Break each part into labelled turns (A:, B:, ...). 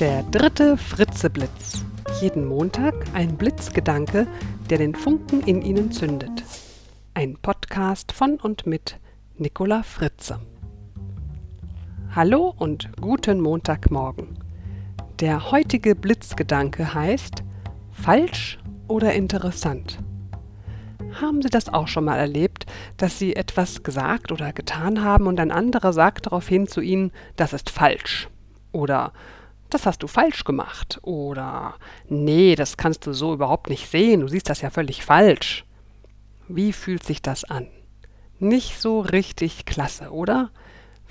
A: Der dritte Fritzeblitz. Jeden Montag ein Blitzgedanke, der den Funken in Ihnen zündet. Ein Podcast von und mit Nicola Fritze. Hallo und guten Montagmorgen. Der heutige Blitzgedanke heißt falsch oder interessant. Haben Sie das auch schon mal erlebt, dass Sie etwas gesagt oder getan haben und ein anderer sagt daraufhin zu Ihnen, das ist falsch? Oder das hast du falsch gemacht. Oder nee, das kannst du so überhaupt nicht sehen, du siehst das ja völlig falsch. Wie fühlt sich das an? Nicht so richtig klasse, oder?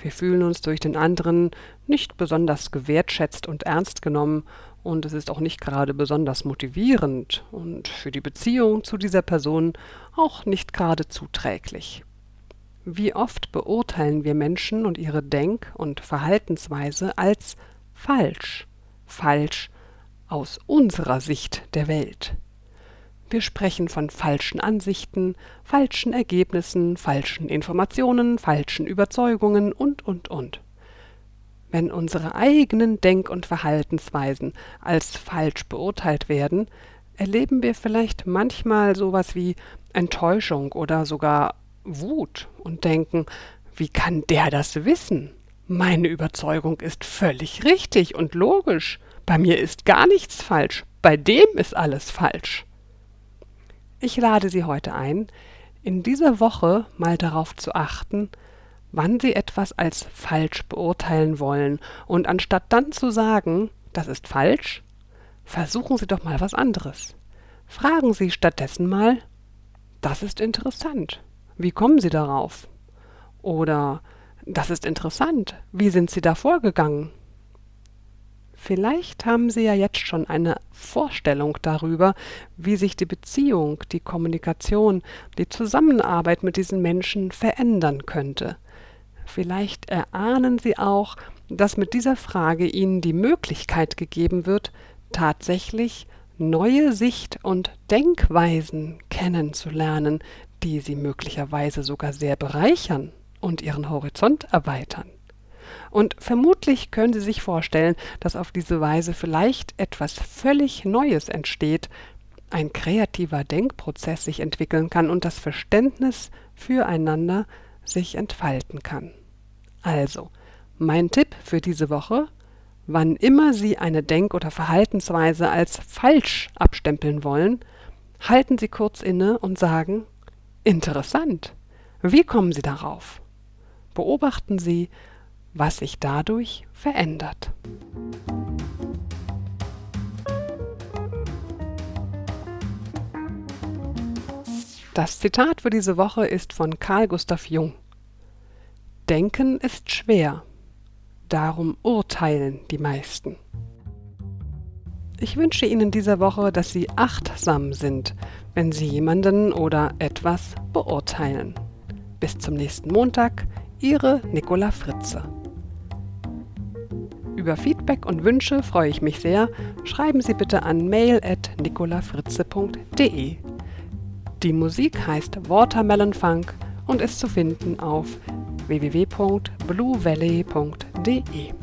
A: Wir fühlen uns durch den anderen nicht besonders gewertschätzt und ernst genommen, und es ist auch nicht gerade besonders motivierend und für die Beziehung zu dieser Person auch nicht gerade zuträglich. Wie oft beurteilen wir Menschen und ihre Denk- und Verhaltensweise als falsch, falsch aus unserer Sicht der Welt. Wir sprechen von falschen Ansichten, falschen Ergebnissen, falschen Informationen, falschen Überzeugungen und, und, und. Wenn unsere eigenen Denk- und Verhaltensweisen als falsch beurteilt werden, erleben wir vielleicht manchmal sowas wie Enttäuschung oder sogar Wut und denken, wie kann der das wissen? Meine Überzeugung ist völlig richtig und logisch. Bei mir ist gar nichts falsch. Bei dem ist alles falsch. Ich lade Sie heute ein, in dieser Woche mal darauf zu achten, wann Sie etwas als falsch beurteilen wollen, und anstatt dann zu sagen, das ist falsch, versuchen Sie doch mal was anderes. Fragen Sie stattdessen mal, das ist interessant. Wie kommen Sie darauf? Oder das ist interessant. Wie sind Sie da vorgegangen? Vielleicht haben Sie ja jetzt schon eine Vorstellung darüber, wie sich die Beziehung, die Kommunikation, die Zusammenarbeit mit diesen Menschen verändern könnte. Vielleicht erahnen Sie auch, dass mit dieser Frage Ihnen die Möglichkeit gegeben wird, tatsächlich neue Sicht- und Denkweisen kennenzulernen, die Sie möglicherweise sogar sehr bereichern und ihren Horizont erweitern. Und vermutlich können Sie sich vorstellen, dass auf diese Weise vielleicht etwas völlig Neues entsteht, ein kreativer Denkprozess sich entwickeln kann und das Verständnis füreinander sich entfalten kann. Also, mein Tipp für diese Woche, wann immer Sie eine Denk- oder Verhaltensweise als falsch abstempeln wollen, halten Sie kurz inne und sagen, interessant. Wie kommen Sie darauf? Beobachten Sie, was sich dadurch verändert. Das Zitat für diese Woche ist von Carl Gustav Jung. Denken ist schwer, darum urteilen die meisten. Ich wünsche Ihnen dieser Woche, dass Sie achtsam sind, wenn Sie jemanden oder etwas beurteilen. Bis zum nächsten Montag. Ihre Nicola Fritze. Über Feedback und Wünsche freue ich mich sehr. Schreiben Sie bitte an mail@nicolafritze.de. Die Musik heißt Watermelon Funk und ist zu finden auf www.bluevalley.de.